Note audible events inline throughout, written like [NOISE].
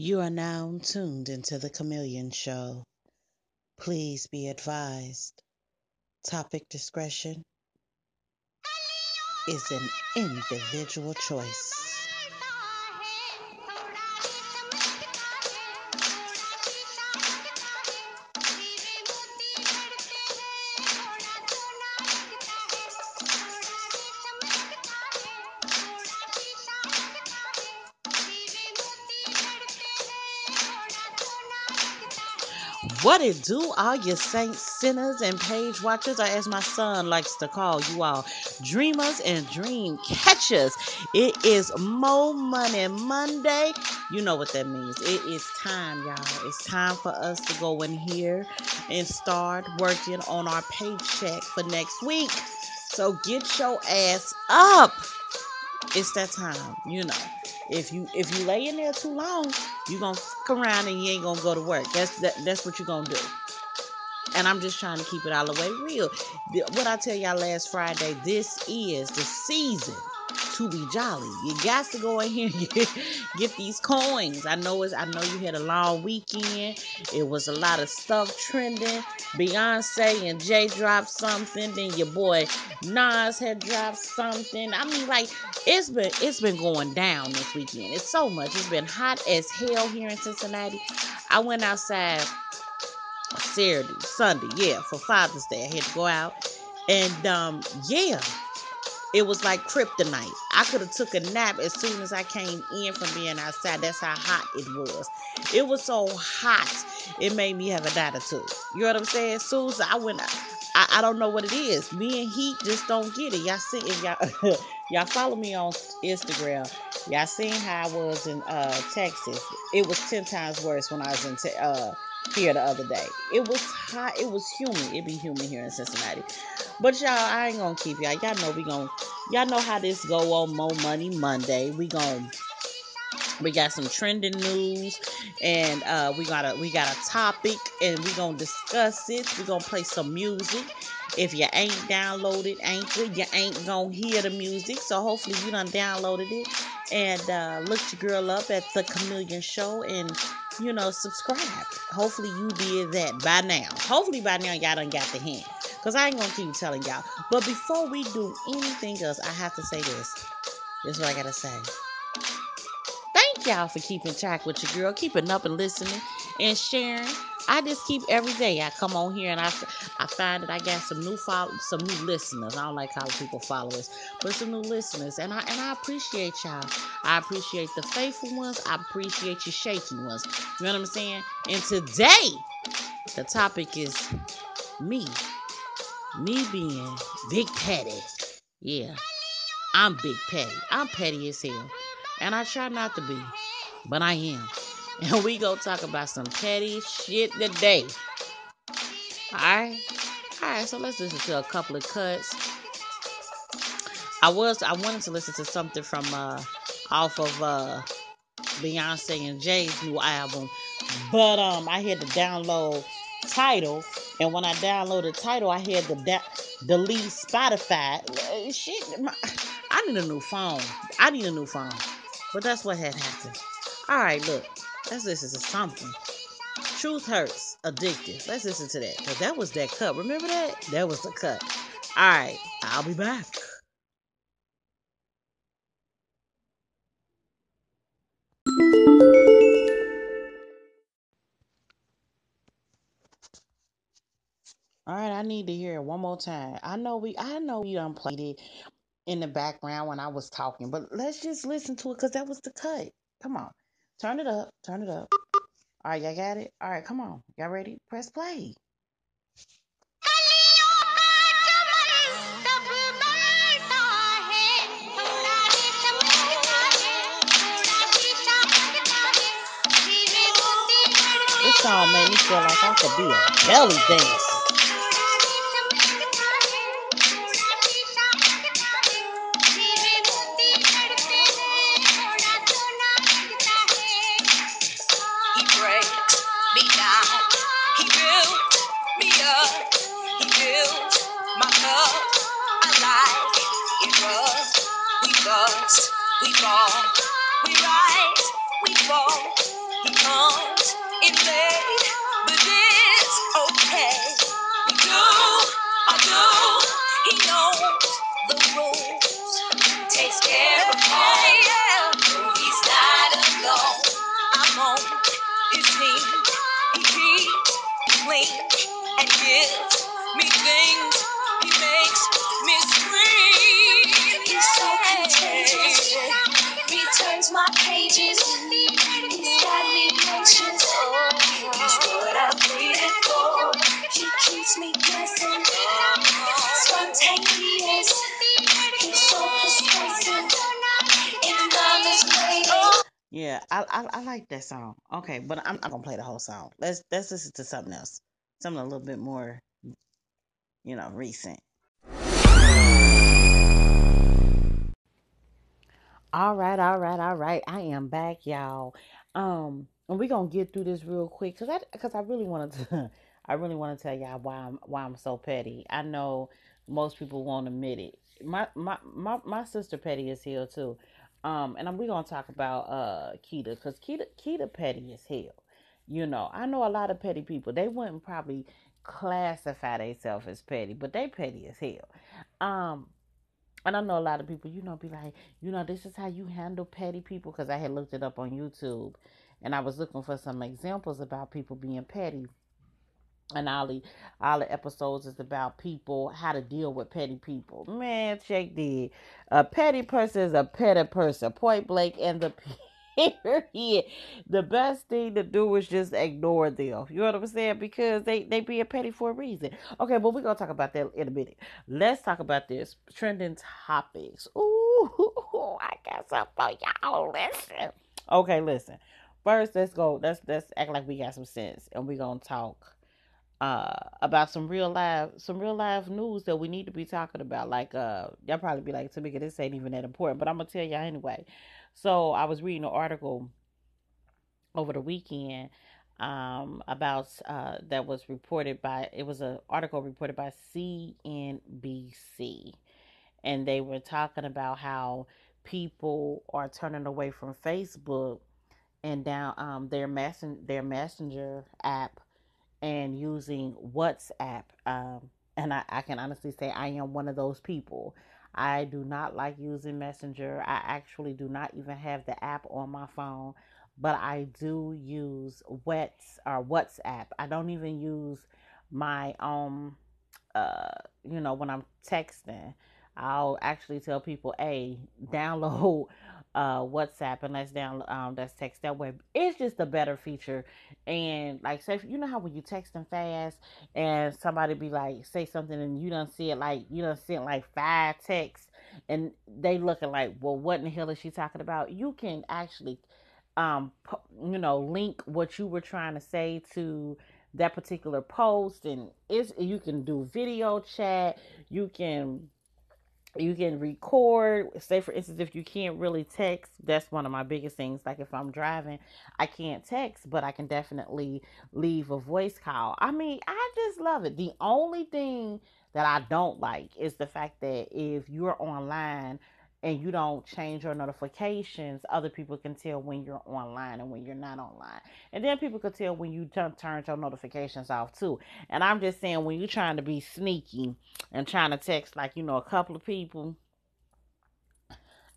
You are now tuned into the Chameleon Show. Please be advised topic discretion is an individual choice. What it do, all you saints, sinners, and page watchers, or as my son likes to call you all, dreamers and dream catchers. It is Mo Money Monday. You know what that means. It is time, y'all. It's time for us to go in here and start working on our paycheck for next week. So get your ass up. It's that time, you know. If you if you lay in there too long, you gonna fuck around and you ain't gonna go to work. That's that, that's what you're gonna do. And I'm just trying to keep it all the way real. What I tell y'all last Friday, this is the season to be jolly. You got to go in here and get, get these coins. I know it's I know you had a long weekend. It was a lot of stuff trending. Beyonce and Jay dropped something. Then your boy Nas had dropped something. I mean, like it's been it's been going down this weekend. It's so much. It's been hot as hell here in Cincinnati. I went outside Saturday, Sunday, yeah, for Father's Day. I had to go out. And um, yeah, it was like kryptonite. I could have took a nap as soon as I came in from being outside. That's how hot it was. It was so hot, it made me have a attitude. You know what I'm saying? As I went, I, I don't know what it is. Me and Heat just don't get it. Y'all see, if y'all [LAUGHS] y'all follow me on Instagram, y'all seen how I was in uh, Texas. It was ten times worse when I was in te- uh, here the other day. It was hot. It was humid. It be humid here in Cincinnati. But y'all, I ain't gonna keep y'all. Y'all know we gonna. Y'all know how this go on Mo Money Monday. We gonna. We got some trending news, and uh, we got a we got a topic, and we gonna discuss it. We gonna play some music. If you ain't downloaded Anchor, you ain't gonna hear the music. So hopefully you done downloaded it and uh, looked your girl up at the Chameleon Show and you know subscribe. Hopefully you did that by now. Hopefully by now y'all done got the hint. Cause I ain't gonna keep telling y'all. But before we do anything else, I have to say this. This is what I gotta say. Thank y'all for keeping track with your girl, keeping up and listening and sharing. I just keep every day. I come on here and I, I find that I got some new follow, some new listeners. I don't like calling people followers, but some new listeners, and I and I appreciate y'all. I appreciate the faithful ones. I appreciate your shaky ones. You know what I'm saying? And today, the topic is me, me being Big Petty. Yeah, I'm Big Petty. I'm petty as hell, and I try not to be, but I am. And [LAUGHS] we go talk about some petty shit today. Alright? Alright, so let's listen to a couple of cuts. I was I wanted to listen to something from uh off of uh Beyonce and Jay's new album. But um I had to download Tidal and when I downloaded Tidal I had to da- delete Spotify. Uh, shit my, I need a new phone. I need a new phone. But that's what had happened. Alright, look. Let's listen to something. Truth hurts, addictive. Let's listen to that. Cause that was that cut. Remember that? That was the cut. Alright, I'll be back. Alright, I need to hear it one more time. I know we I know we done it in the background when I was talking, but let's just listen to it because that was the cut. Come on. Turn it up. Turn it up. Alright, y'all got it? Alright, come on. Y'all ready? Press play. This song made me feel like I could be a belly dancer. He built me up. He built my love. I like it rough. We bust, we fall, we rise, we fall. He comes in late, but it's I, I I like that song. Okay, but I'm not gonna play the whole song. Let's let's listen to something else, something a little bit more, you know, recent. All right, all right, all right. I am back, y'all. Um, and we're gonna get through this real quick because I because I really wanted to [LAUGHS] I really want to tell y'all why I'm why I'm so petty. I know most people won't admit it. My my my, my sister Petty is here too. Um, and we're gonna talk about uh Keita because Keita Keita petty as hell. You know, I know a lot of petty people. They wouldn't probably classify themselves as petty, but they petty as hell. Um, and I know a lot of people, you know, be like, you know, this is how you handle petty people. Because I had looked it up on YouTube and I was looking for some examples about people being petty. And all the episodes is about people how to deal with petty people. Man, check the a petty person is a petty person. Point blank and the [LAUGHS] period. The best thing to do is just ignore them. You know what I'm saying? Because they they being petty for a reason. Okay, but we're gonna talk about that in a minute. Let's talk about this trending topics. [LAUGHS] Ooh, I got something for y'all. Listen. Okay, listen. First, let's go. Let's let's act like we got some sense, and we're gonna talk uh about some real life some real life news that we need to be talking about like uh y'all probably be like Tamika this ain't even that important but I'm gonna tell y'all anyway. So I was reading an article over the weekend um about uh that was reported by it was an article reported by CNBC and they were talking about how people are turning away from Facebook and down um their messen- their messenger app and using WhatsApp. Um, and I, I can honestly say I am one of those people. I do not like using Messenger. I actually do not even have the app on my phone, but I do use Wets or WhatsApp. I don't even use my um uh you know when I'm texting. I'll actually tell people, "Hey, download [LAUGHS] uh WhatsApp and let's down um let's text that way." It's just a better feature. And like say you know how when you texting fast and somebody be like say something and you don't see it like you don't see it like five texts and they looking like, "Well, what in the hell is she talking about?" You can actually um you know link what you were trying to say to that particular post and it's you can do video chat you can you can record. Say for instance if you can't really text that's one of my biggest things. Like if i'm driving i can't text but i can definitely leave a voice call. I mean i just love it. The only thing that i don't like is the fact that if you're online and you don't change your notifications other people can tell when you're online and when you're not online. And then people could tell when you turn turn your notifications off too. And i'm just saying when you're trying to be sneaky and trying to text like you know a couple of people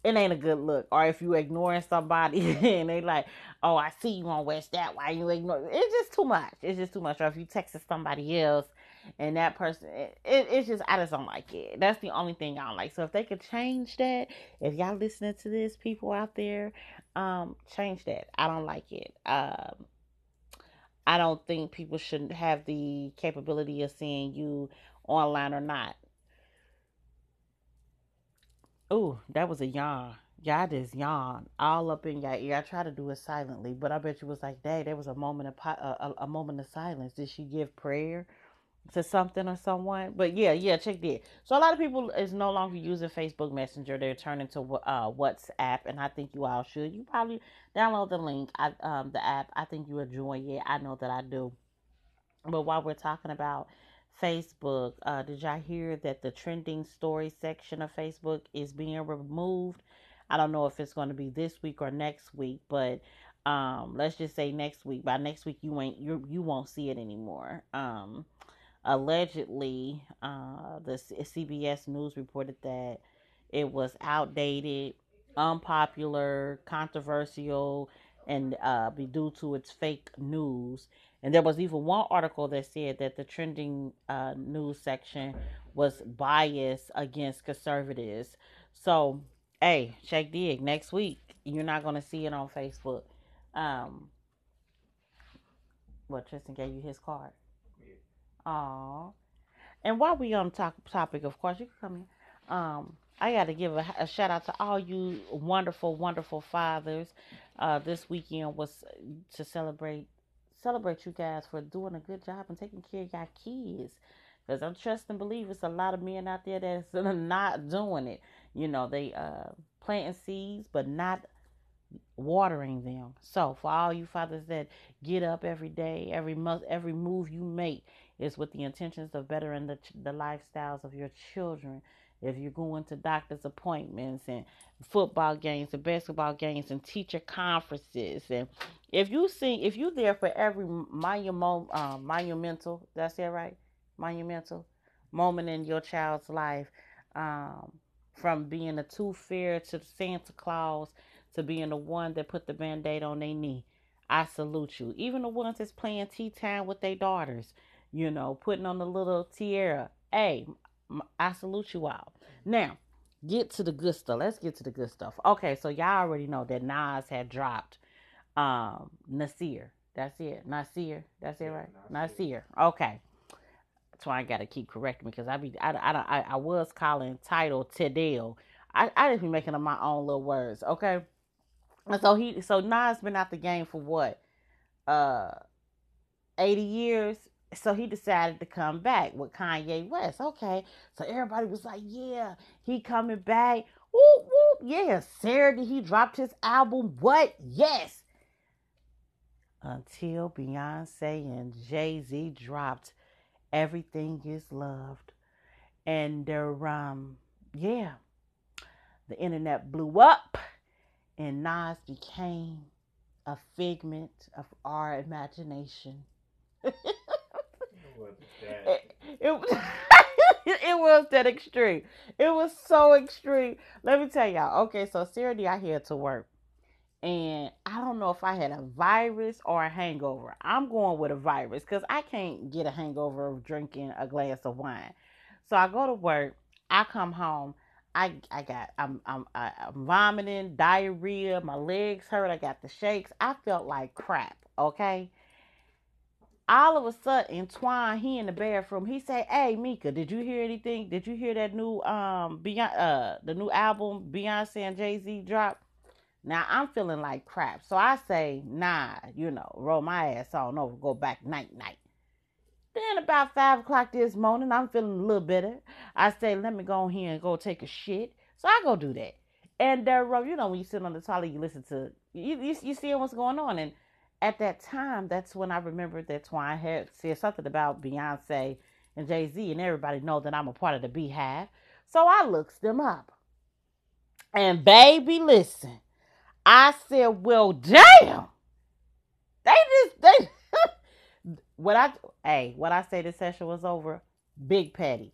it ain't a good look. Or if you ignoring somebody [LAUGHS] and they like oh i see you on west that why you ignore it's just too much. It's just too much. Or if you texted somebody else and that person it, it, it's just i just don't like it that's the only thing i don't like so if they could change that if y'all listening to this people out there um change that i don't like it um i don't think people should have the capability of seeing you online or not Oh, that was a yawn. Y'all just yawn all up in your ear. I try to do it silently, but I bet you was like, "Dang, there was a moment of po- a, a, a moment of silence." Did she give prayer to something or someone? But yeah, yeah, check that. So a lot of people is no longer using Facebook Messenger. They're turning to uh, WhatsApp, and I think you all should. You probably download the link, I, um, the app. I think you enjoy it. I know that I do. But while we're talking about Facebook, uh, did y'all hear that the trending story section of Facebook is being removed? I don't know if it's going to be this week or next week, but Um, let's just say next week. By next week, you ain't you you won't see it anymore. Um, allegedly, uh, the CBS News reported that it was outdated, unpopular, controversial, and uh, be due to its fake news. And there was even one article that said that the trending uh, news section was biased against conservatives. So, hey, check dig next week. You're not gonna see it on Facebook. Um, what Tristan gave you his card. Aw. And while we on top topic, of course, you can come in. Um, I got to give a, a, shout out to all you wonderful, wonderful fathers. Uh, this weekend was to celebrate celebrate you guys for doing a good job and taking care of your kids. Because I trust and believe it's a lot of men out there that's [LAUGHS] not doing it. You know, they uh planting seeds but not watering them. So for all you fathers that get up every day, every month, every move you make is with the intentions of bettering the, the lifestyles of your children. If you're going to doctor's appointments and football games and basketball games and teacher conferences, and if you see, if you're there for every monument, um, monumental, that's it right, monumental moment in your child's life, um, from being a tooth fairy to Santa Claus to being the one that put the band-aid on their knee. I salute you. Even the ones that's playing tea time with their daughters, you know, putting on the little tiara. Hey, I salute you all. Now, get to the good stuff. Let's get to the good stuff. Okay, so y'all already know that Nas had dropped um Nasir. That's it. Nasir. That's it, right? Nasir. Okay. That's why I gotta keep correcting me because I be I I I, I was calling Tidal Tedale. I I just be making up my own little words. Okay. And so he so Nas been out the game for what? Uh 80 years. So he decided to come back with Kanye West. Okay. So everybody was like, yeah, he coming back. Whoop, whoop. Yeah. Saturday he dropped his album. What? Yes. Until Beyonce and Jay-Z dropped Everything is Loved. And they're um yeah. The internet blew up and Nas became a figment of our imagination. [LAUGHS] it, it, [LAUGHS] [LAUGHS] it, was that extreme. It was so extreme. Let me tell y'all. Okay, so Saturday I had to work. And I don't know if I had a virus or a hangover. I'm going with a virus because I can't get a hangover of drinking a glass of wine. So I go to work. I come home. I I got I'm I'm I'm vomiting, diarrhea, my legs hurt, I got the shakes. I felt like crap, okay? All of a sudden, Twine, he in the bathroom, he say, Hey Mika, did you hear anything? Did you hear that new um Beyonce uh the new album Beyonce and Jay-Z drop Now I'm feeling like crap. So I say, nah, you know, roll my ass on over, go back night night. Then about five o'clock this morning, I'm feeling a little better. I say, let me go in here and go take a shit. So I go do that. And uh, you know, when you sit on the toilet, you listen to you, you, you see what's going on. And at that time, that's when I remembered that Twine had said something about Beyonce and Jay Z, and everybody know that I'm a part of the BeyHive. So I looks them up. And baby, listen, I said, well, damn, they just they [LAUGHS] what I hey, what I say the session was over, big petty.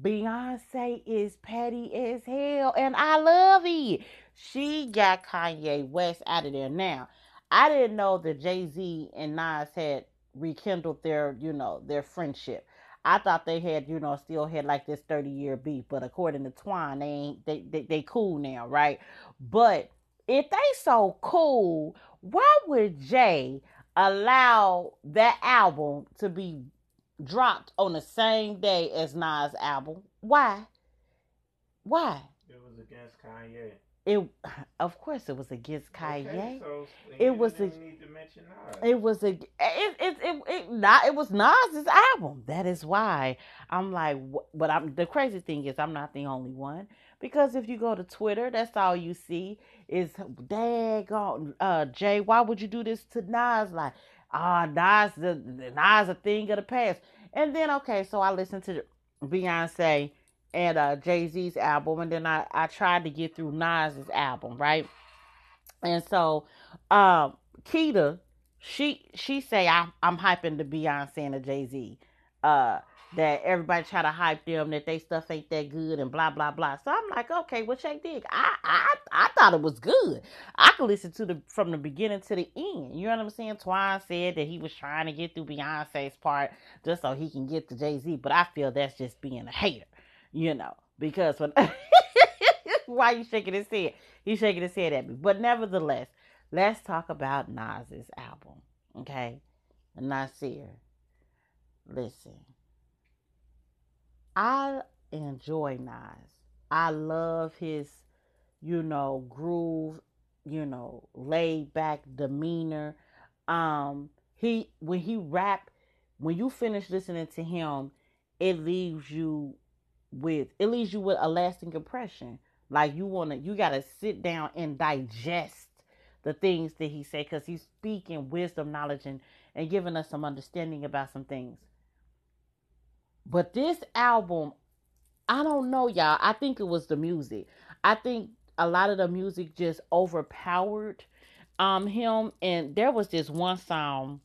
Beyonce is petty as hell, and I love it. She got Kanye West out of there. Now, I didn't know that Jay Z and Nas had rekindled their, you know, their friendship. I thought they had, you know, still had like this 30 year beef, but according to Twine, they ain't they, they they cool now, right? But if they so cool, why would Jay allow that album to be dropped on the same day as Nas' album. Why? Why? It was against Kanye. It, of course, it was against Kanye. Okay, so it was a. It was a. It it it it not. It was Nas's album. That is why I'm like. But I'm the crazy thing is I'm not the only one because if you go to Twitter, that's all you see is daggone uh Jay, why would you do this to Nas? Like, ah, Nas the, the Nas a thing of the past. And then okay, so I listened to Beyonce and uh Jay Z's album, and then I I tried to get through Nas's album, right? And so um Keita, she she say I'm I'm hyping the Beyonce and the Jay Z. Uh, that everybody try to hype them that they stuff ain't that good and blah blah blah. So I'm like, okay, well check this. I I I thought it was good. I could listen to the from the beginning to the end. You know what I'm saying? Twine said that he was trying to get through Beyonce's part just so he can get to Jay Z, but I feel that's just being a hater, you know, because when [LAUGHS] why you shaking his head? He's shaking his head at me. But nevertheless, let's talk about Nas's album. Okay? Nasir. Listen. I enjoy Nas. I love his, you know, groove, you know, laid back demeanor. Um, he when he rap, when you finish listening to him, it leaves you with it leaves you with a lasting impression. Like you wanna you gotta sit down and digest the things that he said because he's speaking wisdom, knowledge, and, and giving us some understanding about some things. But this album, I don't know, y'all. I think it was the music. I think a lot of the music just overpowered um him. And there was this one song,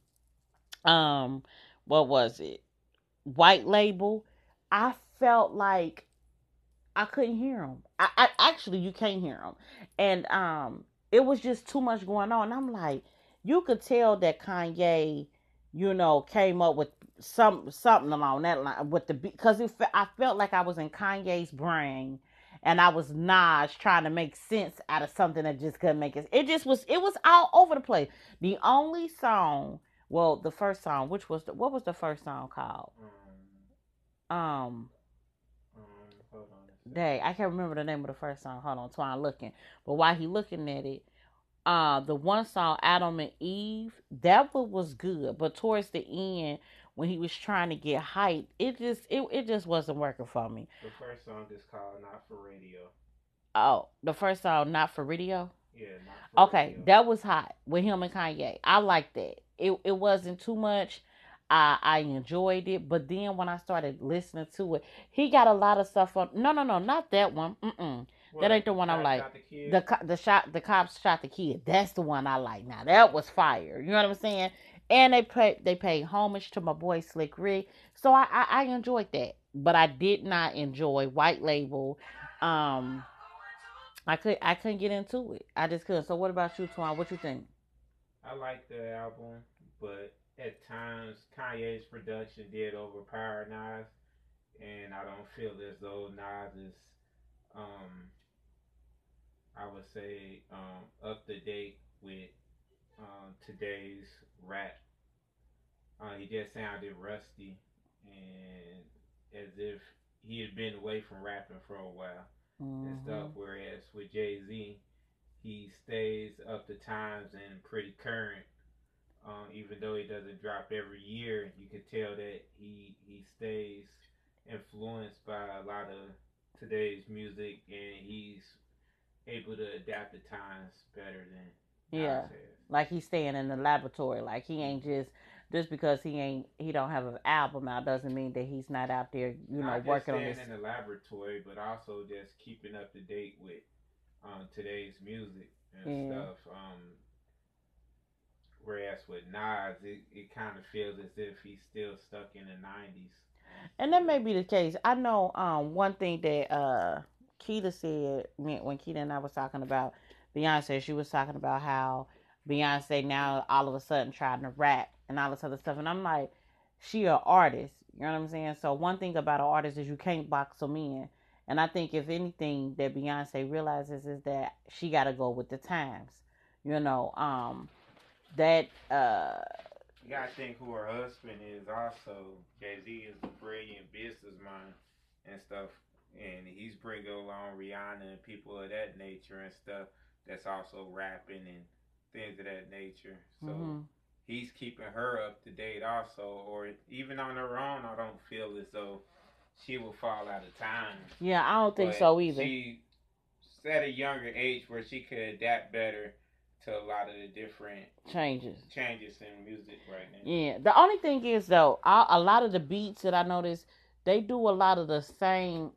um, what was it? White label. I felt like I couldn't hear him. I, I actually you can't hear him. And um it was just too much going on. I'm like, you could tell that Kanye, you know, came up with some something along that line with the because it I felt like I was in Kanye's brain and I was Nas trying to make sense out of something that just couldn't make it. It just was it was all over the place. The only song, well, the first song, which was the what was the first song called? Um, Um, um, hold on. a second. Day. I can't remember the name of the first song. Hold on, Twine looking. But while he looking at it, uh, the one song Adam and Eve, that one was good. But towards the end, when he was trying to get hype, it just it, it just wasn't working for me. The first song is called "Not for Radio." Oh, the first song, not for radio. Yeah, not for Okay, radio. that was hot with him and Kanye. I liked that. It it wasn't too much. I I enjoyed it, but then when I started listening to it, he got a lot of stuff on. No, no, no, not that one. Mm-mm. What, ain't the one I Shot- like. The? The co- the shot the cops shot the kid. That's the one I like. Now that was fire. You know what I'm saying? And they pay they paid homage to my boy Slick Rick, so I, I I enjoyed that. But I did not enjoy White Label. Um, I could I couldn't get into it. I just couldn't. So what about you, Twan? What you think? I like the album, but at times Kanye's production did overpower Nas, and I don't feel as though Nas is, um, I would say, um, up to date with um, today's rap. Uh, he just sounded rusty and as if he had been away from rapping for a while and Mhm. stuff. Whereas with Jay Z, he stays up to times and pretty current. Um, even though he doesn't drop every year, you can tell that he he stays influenced by a lot of today's music, and he's able to adapt to times better than Yeah. Like he's staying in the laboratory. Like he ain't just just because he ain't he don't have an album out doesn't mean that he's not out there, you know, working on this. in the laboratory, but also just keeping up to date with um, today's music and Yeah. stuff. Um, whereas with Nas, it, it kind of feels as if he's still stuck in the '90s. And that may be the case. I know um one thing that uh Keita said when Keita and I was talking about Beyonce, she was talking about how Beyonce now all of a sudden trying to rap and all this other stuff. And I'm like, she a artist. You know what I'm saying? So one thing about an artist is you can't box them in. And I think if anything that Beyonce realizes is that she gotta go with the times. You know, um that uh You gotta think who her husband is. Also, Jay Z is a brilliant businessman and stuff, and he's bringing along Rihanna and people of that nature and stuff. That's also rapping and things of that nature. So. mhm. he's keeping her up to date also or even on her own i don't feel as though she will fall out of time yeah, I don't think But so either. she's at a younger age where she could adapt better to a lot of the different Changes. changes in music right now Yeah. The only thing is though, a a lot of the beats that I noticed, they do a lot of the same.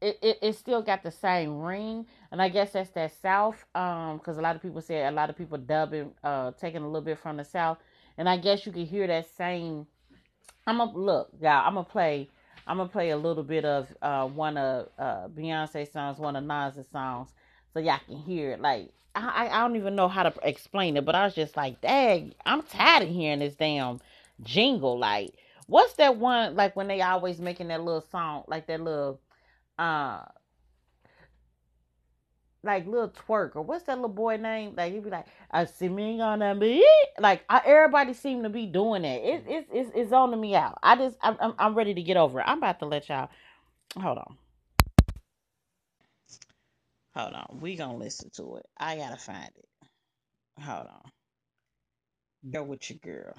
it, it, it still got the same ring, and I guess that's that South. Um, because a lot of people say a lot of people dubbing, uh, taking a little bit from the South, and I guess you can hear that same. I'm gonna look, y'all. I'm gonna play. I'm gonna play a little bit of uh one of uh Beyonce songs, one of Nas's songs, so y'all can hear it. Like I I don't even know how to explain it, but I was just like, dang, I'm tired of hearing this damn jingle. Like, what's that one? Like when they always making that little song, like that little uh like little twerk or what's that little boy name? Like he'd be like, "I see me gonna be like I, everybody seem to be doing it. It it's it's it's on me out. I just I'm I'm ready to get over it. I'm about to let y'all. Hold on. Hold on. We gonna listen to it. I gotta find it. Hold on. Go with your girl.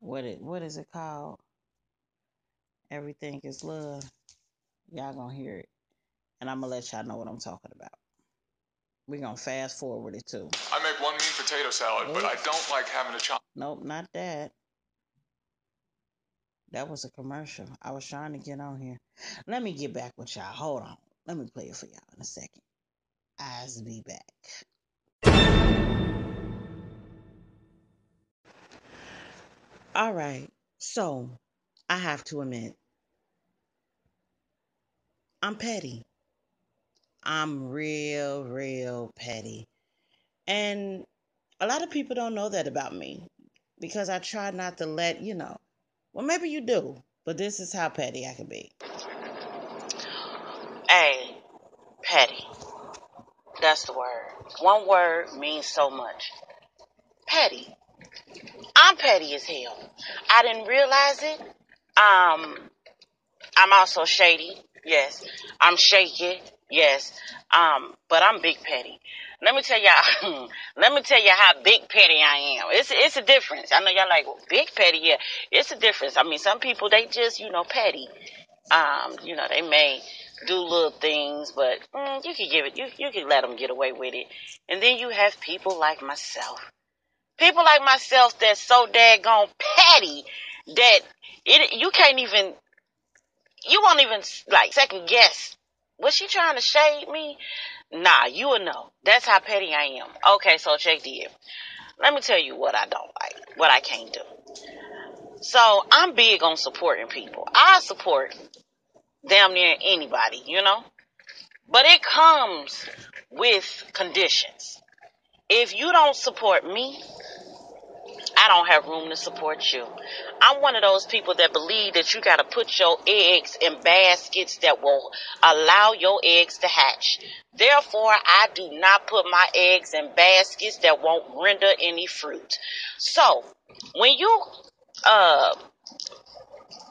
What it what is it called? Everything is love. Y'all gonna hear it. And I'm gonna let y'all know what I'm talking about. We're gonna fast forward it too. I make one mean potato salad, but I don't like having to chop. Nope, not that. That was a commercial. I was trying to get on here. Let me get back with y'all. Hold on. Let me play it for y'all in a second. Eyes be back. All right. So I have to admit, I'm petty. I'm real, real petty. And a lot of people don't know that about me because I try not to let, you know, well, maybe you do, but this is how petty I can be. Hey, petty. That's the word. One word means so much. Petty. I'm petty as hell. I didn't realize it. Um, I'm also shady. Yes. I'm shaky. Yes. Um, but I'm big petty. Let me tell y'all. [LAUGHS] let me tell you how big petty I am. It's it's a difference. I know y'all like well, big petty. Yeah, it's a difference. I mean, some people they just you know petty. Um, you know they may do little things, but mm, you can give it. You you can let them get away with it. And then you have people like myself. People like myself that's so daggone petty that it you can't even you won't even like second guess. Was she trying to shade me? Nah, you will know. That's how petty I am. Okay, so check the Let me tell you what I don't like, what I can't do. So I'm big on supporting people. I support damn near anybody, you know? But it comes with conditions. If you don't support me, I don't have room to support you. I'm one of those people that believe that you got to put your eggs in baskets that will allow your eggs to hatch. Therefore, I do not put my eggs in baskets that won't render any fruit. So, when you uh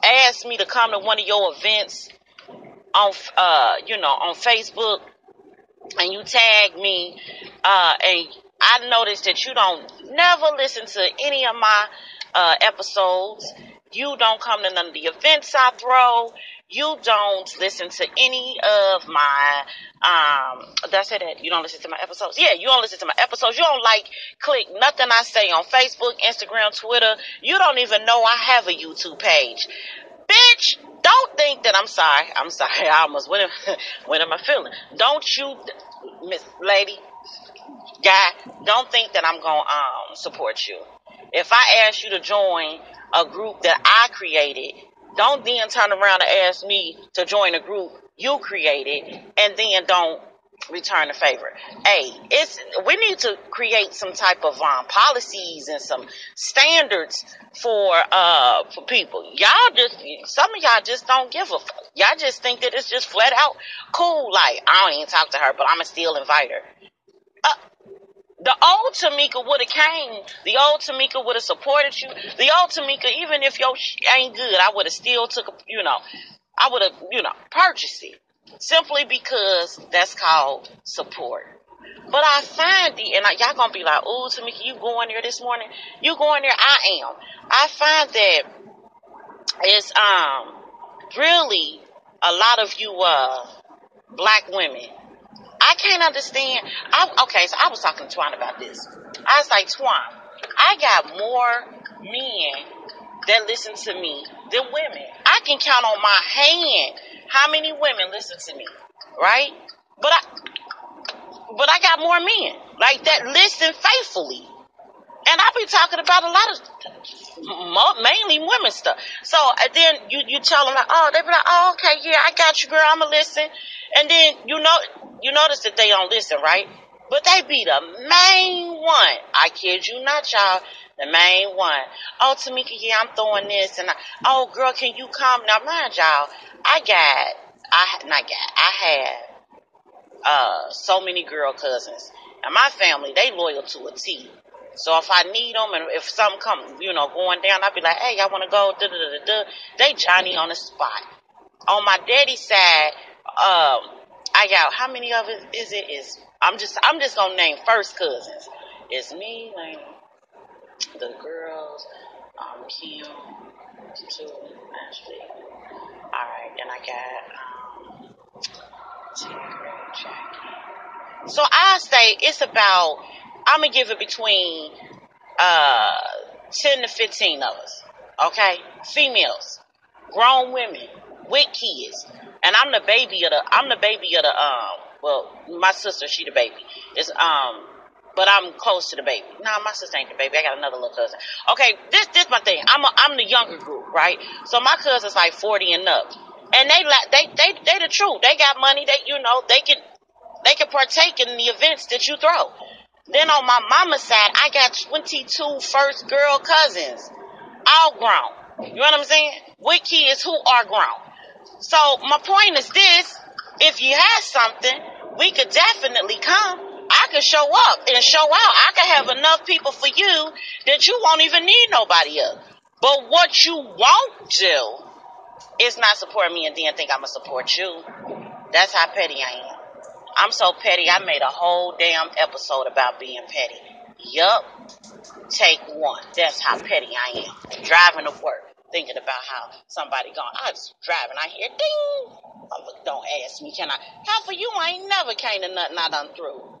ask me to come to one of your events on uh you know on Facebook and you tag me uh and I noticed that you don't never listen to any of my uh episodes. You don't come to none of the events I throw. You don't listen to any of my um did I say that? You don't listen to my episodes? Yeah, you don't listen to my episodes. You don't like click nothing I say on Facebook, Instagram, Twitter. You don't even know I have a YouTube page. Bitch, don't think that I'm sorry. I'm sorry. I almost in, [LAUGHS] went in my feeling. Don't you, Miss Lady, guy, don't think that I'm gonna um support you. If I ask you to join a group that I created, don't then turn around and ask me to join a group you created, and then don't return the favor. Hey, it's we need to create some type of um, policies and some standards for uh for people. Y'all just some of y'all just don't give a fuck. Y'all just think that it's just flat out cool. Like I don't even talk to her, but I'ma still invite her. Uh, the old Tamika would have came. The old Tamika would have supported you. The old Tamika, even if your sh- ain't good, I would have still took a, you know, I would have, you know, purchased it simply because that's called support. But I find the, and I, y'all gonna be like, "Oh, Tamika, you going there this morning? You going there? I am. I find that it's um really a lot of you uh black women I can't understand. I, okay, so I was talking to Twan about this. I was like, Twan, I got more men that listen to me the women. I can count on my hand how many women listen to me, right? But I, but I got more men like that listen faithfully. And I be talking about a lot of mainly women stuff. So uh, then you you tell them like, oh, they be like, oh, okay, yeah, I got you, girl, I'ma listen. And then you know you notice that they don't listen, right? But they be the main one. I kid you not, y'all. The main one. Oh, Tamika, yeah, I'm throwing this, and I, oh, girl, can you come? Now, mind y'all, I got, I not got, I had uh so many girl cousins, and my family they loyal to a T. So if I need them and if something come, you know, going down, I'll be like, hey, I want to go. Da, da, da, da. They Johnny on the spot. On my daddy's side, um, I got how many of it is it? Is I'm just I'm just gonna name first cousins. It's me, the girls, um, Kim, two, Ashley. All right, then I got um, Jackie. So I say it's about I'm gonna give it between uh, 10 to 15 of us. Okay? Females, grown women with kids. And I'm the baby of the I'm the baby of the um well, my sister, she the baby. It's um but I'm close to the baby. Nah, my sister ain't the baby. I got another little cousin. Okay, this this my thing. I'm a, I'm the younger group, right? So my cousin's like 40 and up. And they like they they they the truth. They got money. They you know, they can they can partake in the events that you throw. Then on my mama's side, I got 22 first girl cousins, all grown. You know what I'm saying? With kids who are grown. So my point is this: if you had something, we could definitely come. I can show up and show out. I can have enough people for you that you won't even need nobody else. But what you won't do is not support me and then think I'm gonna support you. That's how petty I am. I'm so petty, I made a whole damn episode about being petty. Yup. Take one. That's how petty I am. Driving to work, thinking about how somebody gone. I was driving, I hear ding. Don't ask me, can I? How for you? I ain't never came to nothing I done through.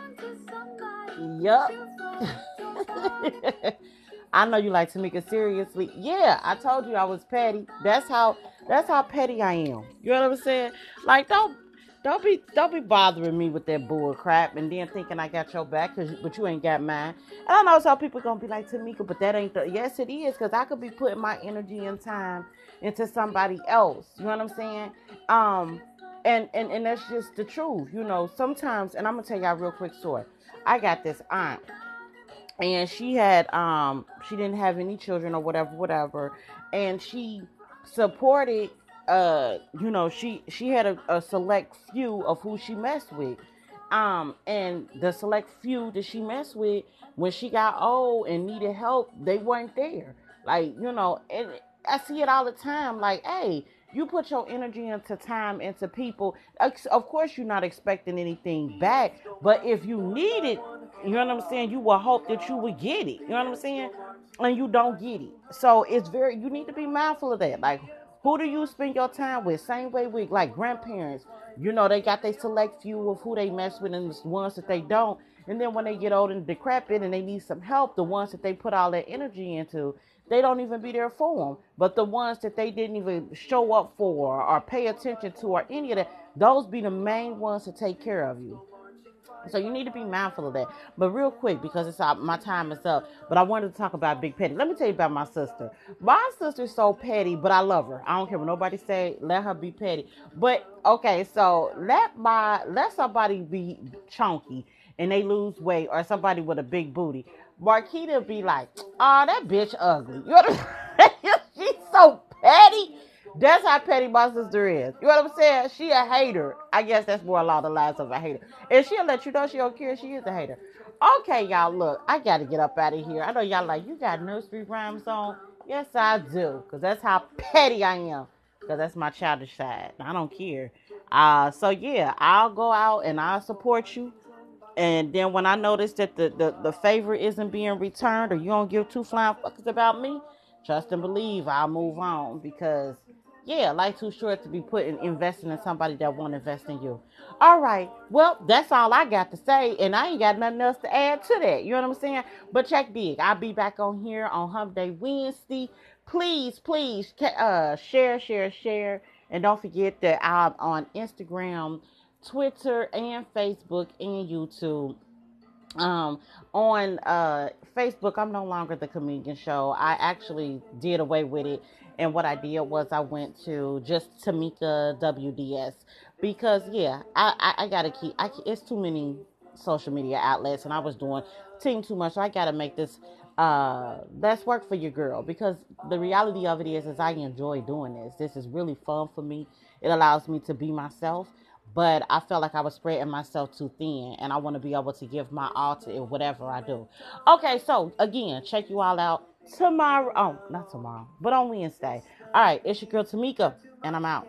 Yup. [LAUGHS] I know you like Tamika seriously. Yeah, I told you I was petty. That's how that's how petty I am. You know what I'm saying? Like don't don't be don't be bothering me with that bull crap and then thinking I got your back cause, but you ain't got mine. And I know some people gonna be like Tamika, but that ain't the yes it is because I could be putting my energy and time into somebody else. You know what I'm saying? Um and and and that's just the truth. You know, sometimes and I'm gonna tell y'all real quick story. I got this aunt and she had um she didn't have any children or whatever whatever and she supported uh you know she she had a, a select few of who she messed with. Um and the select few that she messed with when she got old and needed help they weren't there. Like you know and i see it all the time like hey you put your energy into time into people of course you're not expecting anything back but if you need it you know what i'm saying you will hope that you would get it you know what i'm saying and you don't get it. So it's very you need to be mindful of that like who do you spend your time with? Same way with like grandparents. You know they got they select few of who they mess with and the ones that they don't and then when they get old and decrepit and they need some help the ones that they put all their energy into they don't even be there for them. But the ones that they didn't even show up for or pay attention to or any of that, those be the main ones to take care of you. So you need to be mindful of that. But real quick, because it's my time is up. But I wanted to talk about Big Petty. Let me tell you about my sister. My sister's so petty, but I love her. I don't care what nobody say. Let her be petty. But okay, so let my let somebody be chunky and they lose weight, or somebody with a big booty. Marquita be like, oh, that bitch ugly. You know [LAUGHS] She's so petty. That's how petty my sister is. You know what I'm saying? She a hater. I guess that's more along the lines of a hater. And she'll let you know she don't care. She is a hater. Okay, y'all, look, I got to get up out of here. I know y'all like, you got nursery rhymes on. Yes, I do. Because that's how petty I am. Because that's my childish side. I don't care. Uh, so, yeah, I'll go out and I'll support you. And then when I notice that the, the, the favor isn't being returned or you don't give two flying fuckers about me, trust and believe I'll move on. Because, yeah, life too short to be putting investing in somebody that won't invest in you. All right. Well, that's all I got to say, and I ain't got nothing else to add to that. You know what I'm saying? But check big. I'll be back on here on Hump Day Wednesday. Please, please, uh, share, share, share, and don't forget that I'm on Instagram, Twitter, and Facebook and YouTube. Um, on uh Facebook, I'm no longer the comedian show. I actually did away with it. And what I did was I went to just Tamika WDS because yeah, I I, I gotta keep. I it's too many social media outlets, and I was doing team too much. So I gotta make this uh best work for your girl because the reality of it is is I enjoy doing this. This is really fun for me. It allows me to be myself. But I felt like I was spreading myself too thin, and I want to be able to give my all to it, whatever I do. Okay, so again, check you all out tomorrow. Oh, not tomorrow, but on Wednesday. All right, it's your girl Tamika, and I'm out.